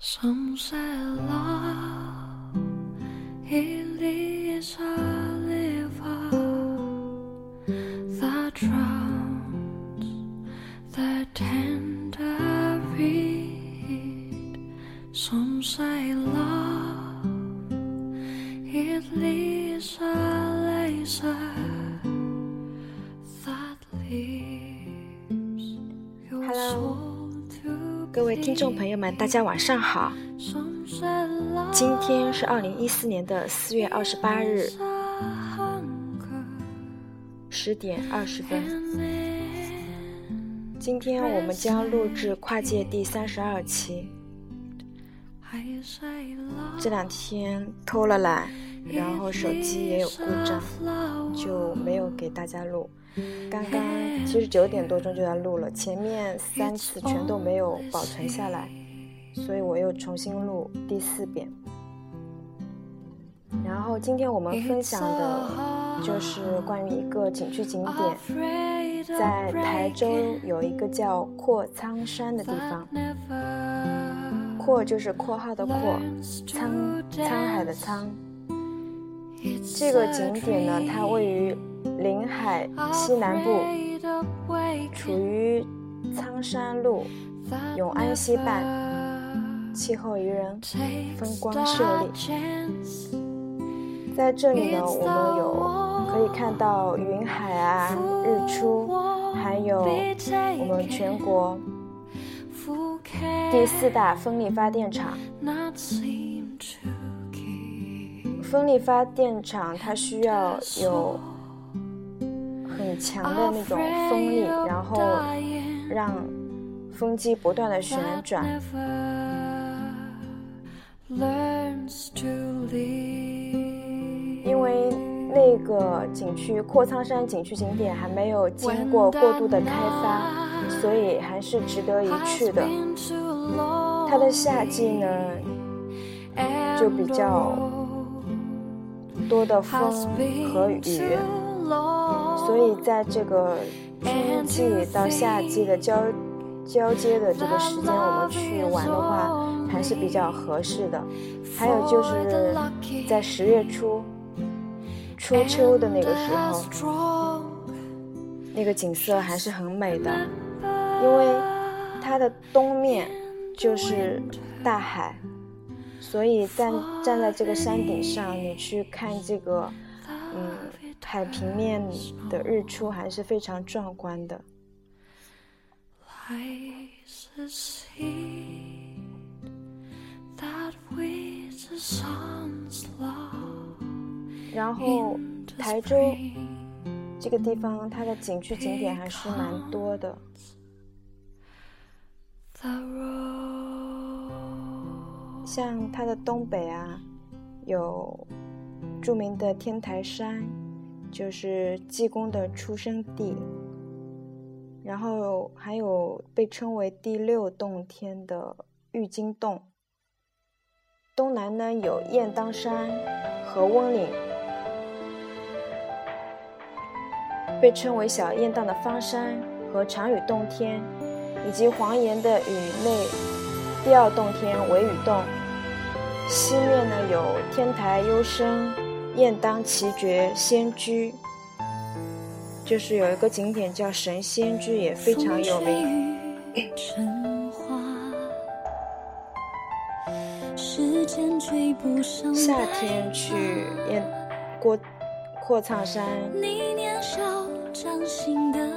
Some say love is a that 各位听众朋友们，大家晚上好。今天是二零一四年的四月二十八日十点二十分。今天我们将录制跨界第三十二期。这两天偷了懒，然后手机也有故障，就没有给大家录。刚刚其实九点多钟就要录了，前面三次全都没有保存下来，所以我又重新录第四遍。然后今天我们分享的就是关于一个景区景点，在台州有一个叫阔苍山的地方。阔就是括号的阔，沧沧海的沧。这个景点呢，它位于临海西南部，处于苍山路永安西畔，气候宜人，风光秀丽。在这里呢，我们有可以看到云海啊、日出，还有我们全国第四大风力发电厂。风力发电厂它需要有很强的那种风力，然后让风机不断的旋转。因为那个景区阔苍山景区景点还没有经过过度的开发，所以还是值得一去的。它的夏季呢就比较多的风和雨，所以在这个春季到夏季的交交接的这个时间，我们去玩的话还是比较合适的。还有就是在十月初初秋的那个时候，那个景色还是很美的，因为它的东面就是大海，所以站站在这个山顶上，你去看这个嗯海平面的日出，还是非常壮观的。然后台州这个地方，它的景区景点还是蛮多的。像它的东北啊，有著名的天台山，就是济公的出生地。然后还有被称为第六洞天的玉京洞。东南呢有雁荡山和温岭，被称为小雁荡的方山和长屿洞天，以及黄岩的屿内第二洞天维屿洞。西面呢有天台幽深、雁荡奇绝仙居，就是有一个景点叫神仙居，也非常有名。成花，时间追不上夏天去雁过阔苍山你年少掌心的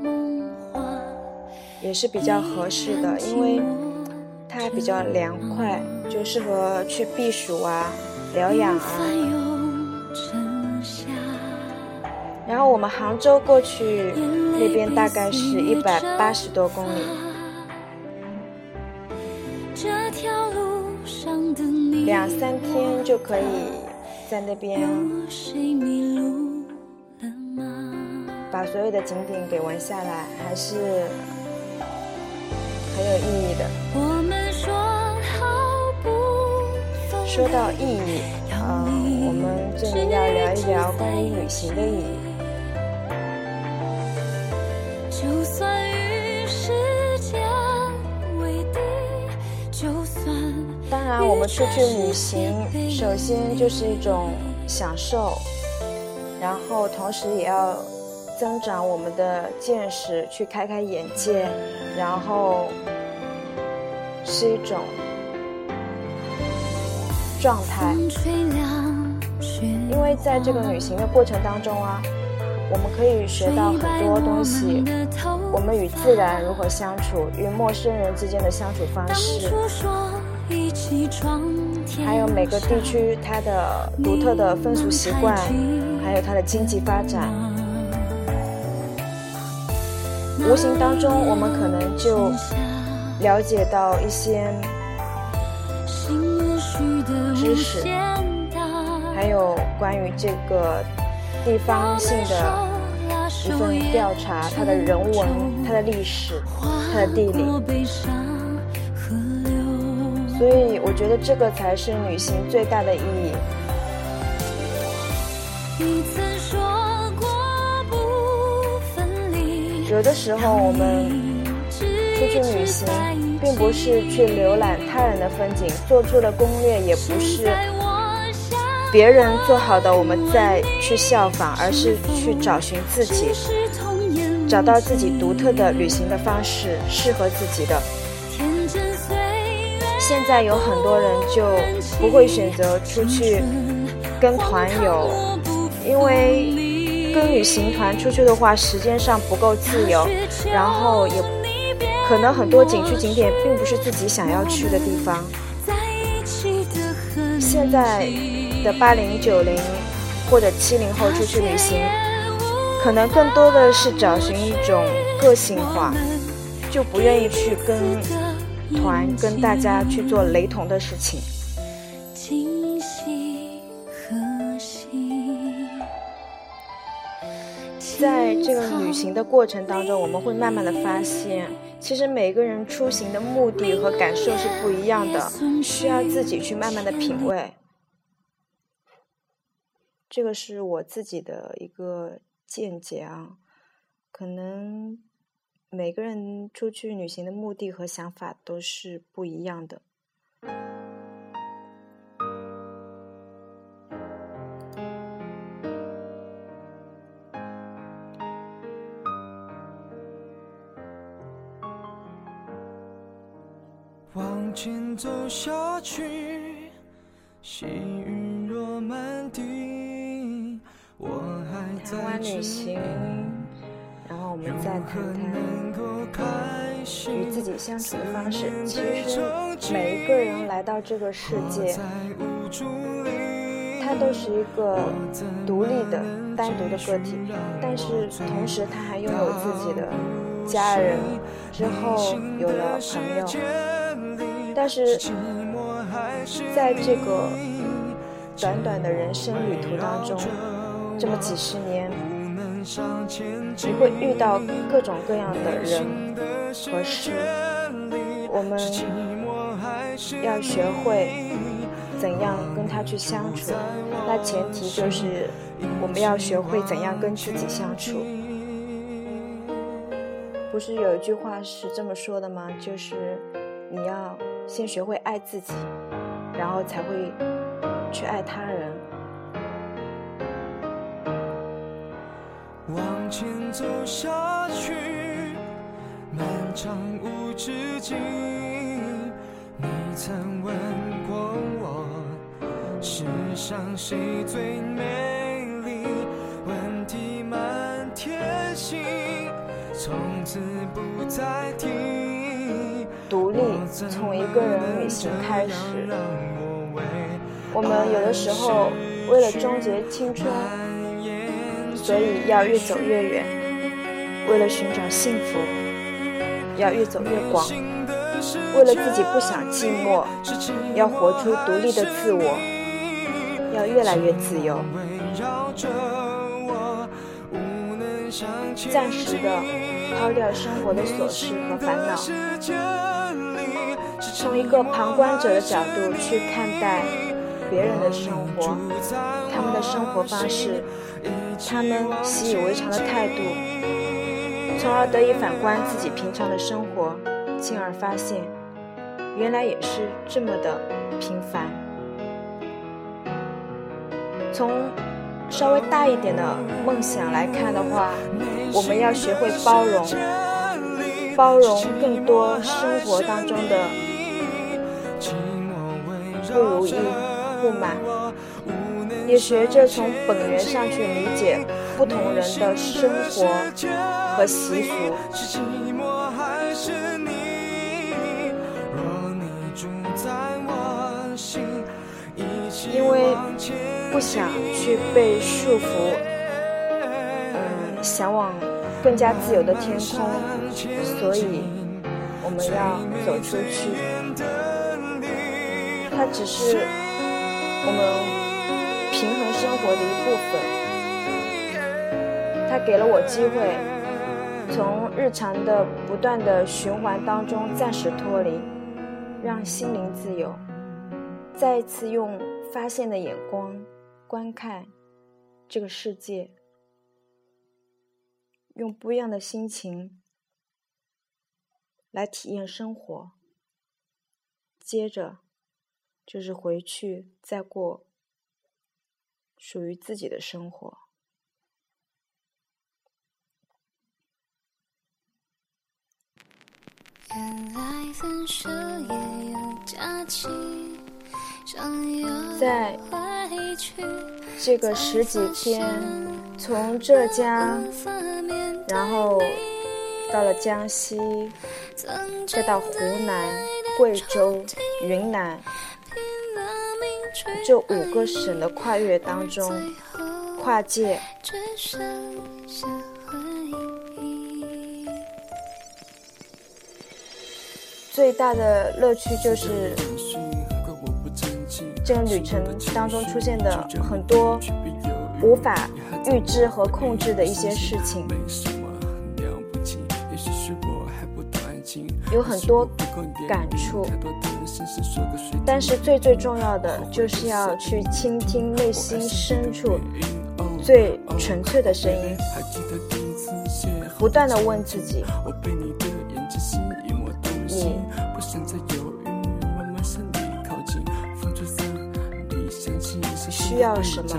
梦话，也是比较合适的，因为它比较凉快，就适合去避暑啊、疗养啊。我们杭州过去那边大概是一百八十多公里，这条路上的你，两三天就可以在那边？把所有的景点给玩下来，还是很有意义的。我们说好不说到意义，嗯、我们这里要聊一聊关于旅行的意义。就算与时间为敌，就算当然，我们出去旅行，首先就是一种享受，然后同时也要增长我们的见识，去开开眼界，然后是一种状态。因为在这个旅行的过程当中啊，我们可以学到很多东西，我们与自然如何相处，与陌生人之间的相处方式。还有每个地区它的独特的风俗习惯，还有它的经济发展，无形当中我们可能就了解到一些知识，还有关于这个地方性的一份调查，它的人文、它的历史、它的地理。所以我觉得这个才是旅行最大的意义。有的时候我们出去旅行，并不是去浏览他人的风景，做出的攻略也不是别人做好的，我们再去效仿，而是去找寻自己，找到自己独特的旅行的方式，适合自己的。现在有很多人就不会选择出去跟团游，因为跟旅行团出去的话，时间上不够自由，然后也可能很多景区景点并不是自己想要去的地方。现在的八零九零或者七零后出去旅行，可能更多的是找寻一种个性化，就不愿意去跟。团跟大家去做雷同的事情，在这个旅行的过程当中，我们会慢慢的发现，其实每个人出行的目的和感受是不一样的，需要自己去慢慢的品味。这个是我自己的一个见解啊，可能。每个人出去旅行的目的和想法都是不一样的。往前走下去，细雨还在旅行。然后我们再谈谈与自己相处的方式。其实每一个人来到这个世界，他都是一个独立的、单独的个体，但是同时他还拥有自己的家人，之后有了朋友。但是在这个短短的人生旅途当中，这么几十年。你会遇到各种各样的人和事，我们要学会怎样跟他去相处。那前提就是我们要学会怎样跟自己相处。不是有一句话是这么说的吗？就是你要先学会爱自己，然后才会去爱他人。前走下去，漫长无止境。你曾问过我，世上谁最美丽？问题满天星，从此不再提。独立从一个人旅行开始。我们有的时候为了终结青春。所以要越走越远，为了寻找幸福，要越走越广；为了自己不想寂寞，要活出独立的自我，要越来越自由。暂时的抛掉生活的琐事和烦恼，从一个旁观者的角度去看待别人的生活，他们的生活方式。他们习以为常的态度，从而得以反观自己平常的生活，进而发现，原来也是这么的平凡。从稍微大一点的梦想来看的话，我们要学会包容，包容更多生活当中的不如意、不满，也学着从本源上去理解不同人的生活和习俗。因为不想去被束缚，嗯，向往更加自由的天空，所以我们要走出去。它只是我们平衡生活的一部分，它给了我机会，从日常的不断的循环当中暂时脱离，让心灵自由，再一次用。发现的眼光，观看这个世界，用不一样的心情来体验生活。接着就是回去再过属于自己的生活。原来分手也有假期。在这个十几天，从浙江，然后到了江西，再到湖南、贵州、云南，这五个省的跨越当中，跨界，最大的乐趣就是。这个旅程当中出现的很多无法预知和控制的一些事情，有很多感触，但是最最重要的就是要去倾听内心深处最纯粹的声音，不断的问自己。需要什么？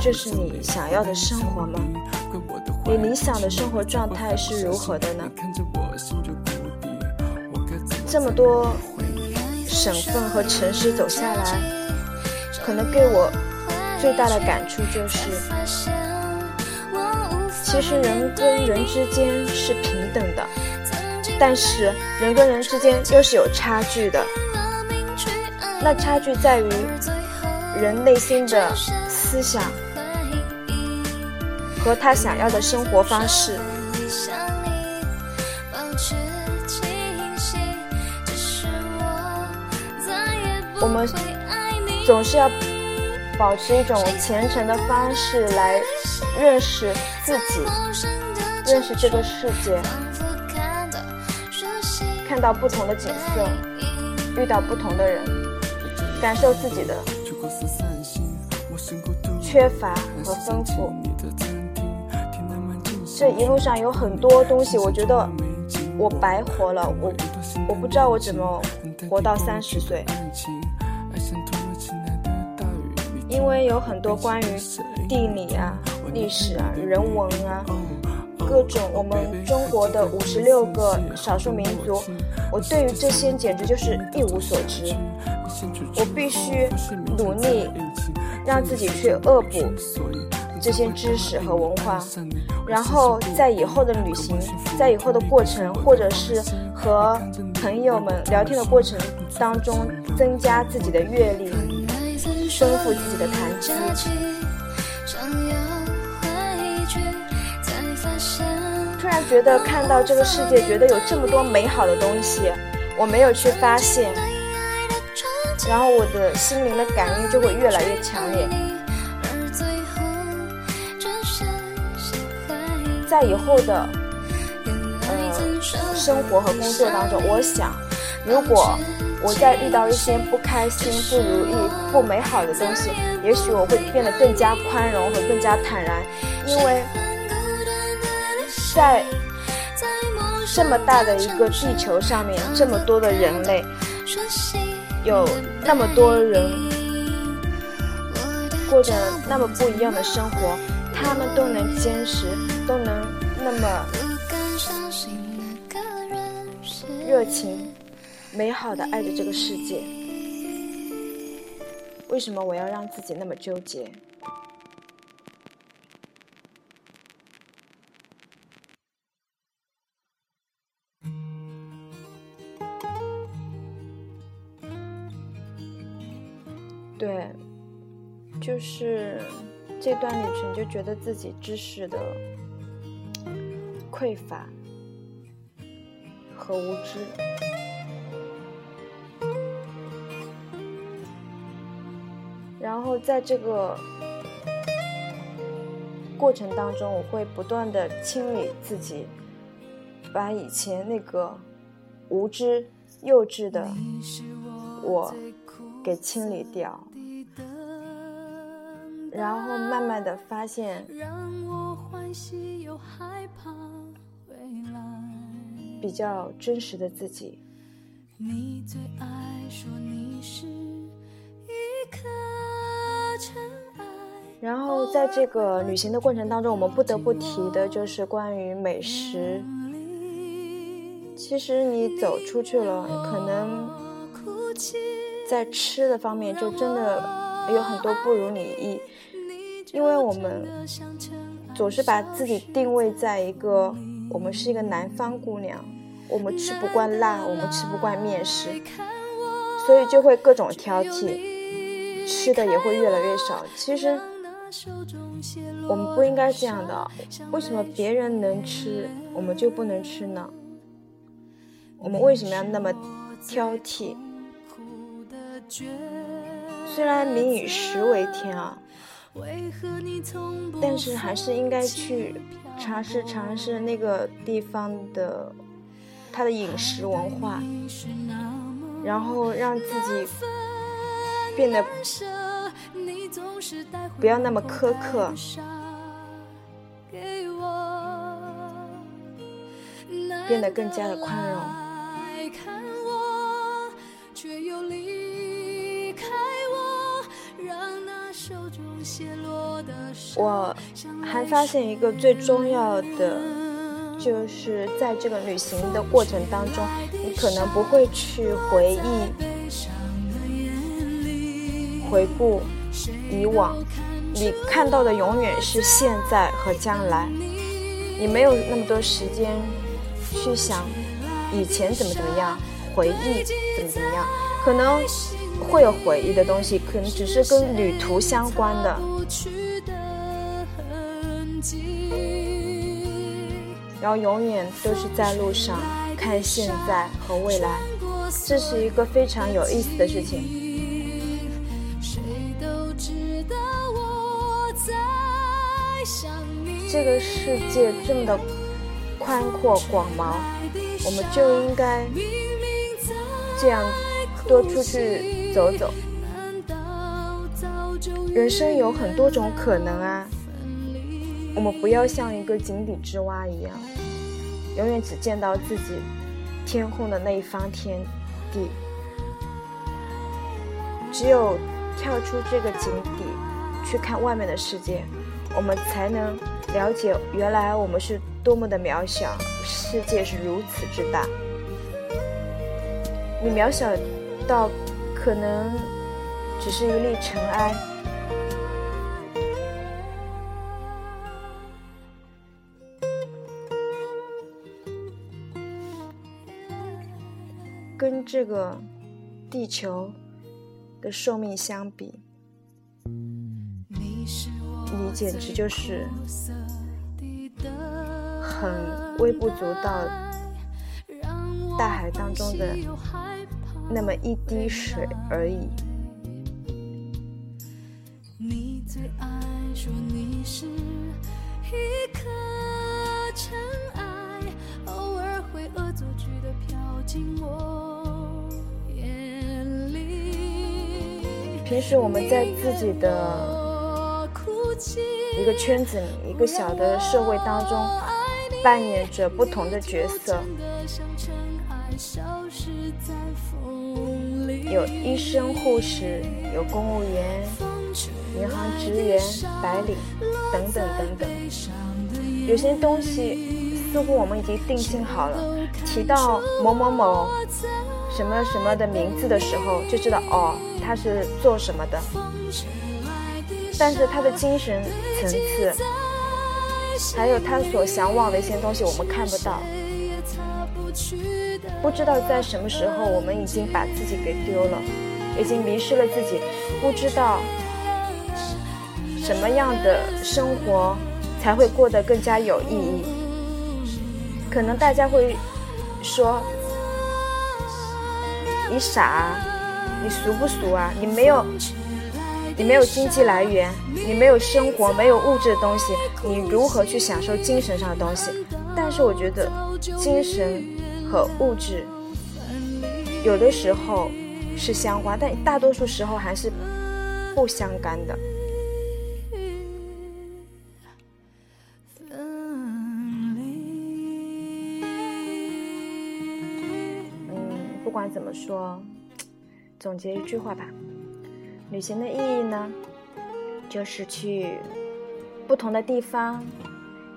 这是你想要的生活吗？你理想的生活状态是如何的呢？这么多省份和城市走下来，可能给我最大的感触就是，其实人跟人之间是平等的，但是人跟人之间又是有差距的。那差距在于。人内心的思想和他想要的生活方式，我们总是要保持一种虔诚的方式来认识自己，认识这个世界，看到不同的景色，遇到不同的人，感受自己的。缺乏和丰富，这一路上有很多东西，我觉得我白活了，我我不知道我怎么活到三十岁，因为有很多关于地理啊、历史啊、人文啊，各种我们中国的五十六个少数民族，我对于这些简直就是一无所知，我必须努力。让自己去恶补这些知识和文化，然后在以后的旅行，在以后的过程，或者是和朋友们聊天的过程当中，增加自己的阅历，丰富自己的谈资。突然觉得看到这个世界，觉得有这么多美好的东西，我没有去发现。然后我的心灵的感应就会越来越强烈。在以后的呃生活和工作当中，我想，如果我在遇到一些不开心、不如意、不美好的东西，也许我会变得更加宽容和更加坦然，因为在这么大的一个地球上面，这么多的人类。有那么多人过着那么不一样的生活，他们都能坚持，都能那么热情、美好的爱着这个世界。为什么我要让自己那么纠结？对，就是这段旅程，就觉得自己知识的匮乏和无知，然后在这个过程当中，我会不断的清理自己，把以前那个无知、幼稚的我给清理掉。然后慢慢的发现，比较真实的自己。你最爱说你是一颗然后在这个旅行的过程当中，我们不得不提的就是关于美食。其实你走出去了，可能在吃的方面就真的有很多不如你意。因为我们总是把自己定位在一个，我们是一个南方姑娘，我们吃不惯辣，我们吃不惯面食，所以就会各种挑剔，吃的也会越来越少。其实我们不应该这样的，为什么别人能吃，我们就不能吃呢？我们为什么要那么挑剔？虽然民以食为天啊。但是还是应该去尝试尝试那个地方的它的饮食文化，然后让自己变得不要那么苛刻，变得更加的宽容。我还发现一个最重要的，就是在这个旅行的过程当中，你可能不会去回忆、回顾以往，你看到的永远是现在和将来，你没有那么多时间去想以前怎么怎么样，回忆怎么怎么样，可能。会有回忆的东西，可能只是跟旅途相关的，然后永远都是在路上看现在和未来，这是一个非常有意思的事情。这个世界这么的宽阔广袤，我们就应该这样多出去。走走，人生有很多种可能啊！我们不要像一个井底之蛙一样，永远只见到自己天空的那一方天地。只有跳出这个井底，去看外面的世界，我们才能了解原来我们是多么的渺小，世界是如此之大。你渺小到。可能只是一粒尘埃，跟这个地球的寿命相比，你简直就是很微不足道，大海当中的。那么一滴水而已。平时我们在自己的一个圈子里，一个小的社会当中，扮演着不同的角色。有医生、护士，有公务员、银行职员、白领等等等等。有些东西似乎我们已经定性好了，提到某某某什么什么的名字的时候，就知道哦，他是做什么的。但是他的精神层次，还有他所向往的一些东西，我们看不到。不知道在什么时候，我们已经把自己给丢了，已经迷失了自己，不知道什么样的生活才会过得更加有意义。可能大家会说：“你傻，你俗不俗啊？你没有，你没有经济来源，你没有生活，没有物质的东西，你如何去享受精神上的东西？”但是我觉得，精神。和物质有的时候是相关，但大多数时候还是不相干的。嗯，不管怎么说，总结一句话吧：旅行的意义呢，就是去不同的地方，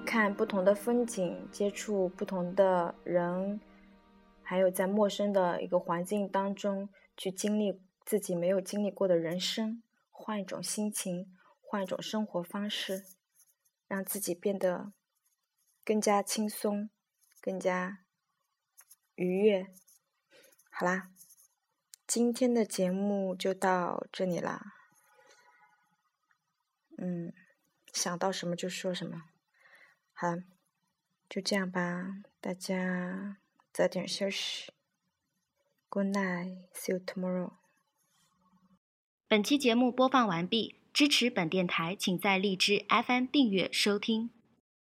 看不同的风景，接触不同的人。还有在陌生的一个环境当中去经历自己没有经历过的人生，换一种心情，换一种生活方式，让自己变得更加轻松，更加愉悦。好啦，今天的节目就到这里啦。嗯，想到什么就说什么。好，就这样吧，大家。早点休息。Good night. See you tomorrow. 本期节目播放完毕。支持本电台，请在荔枝 FM 订阅收听。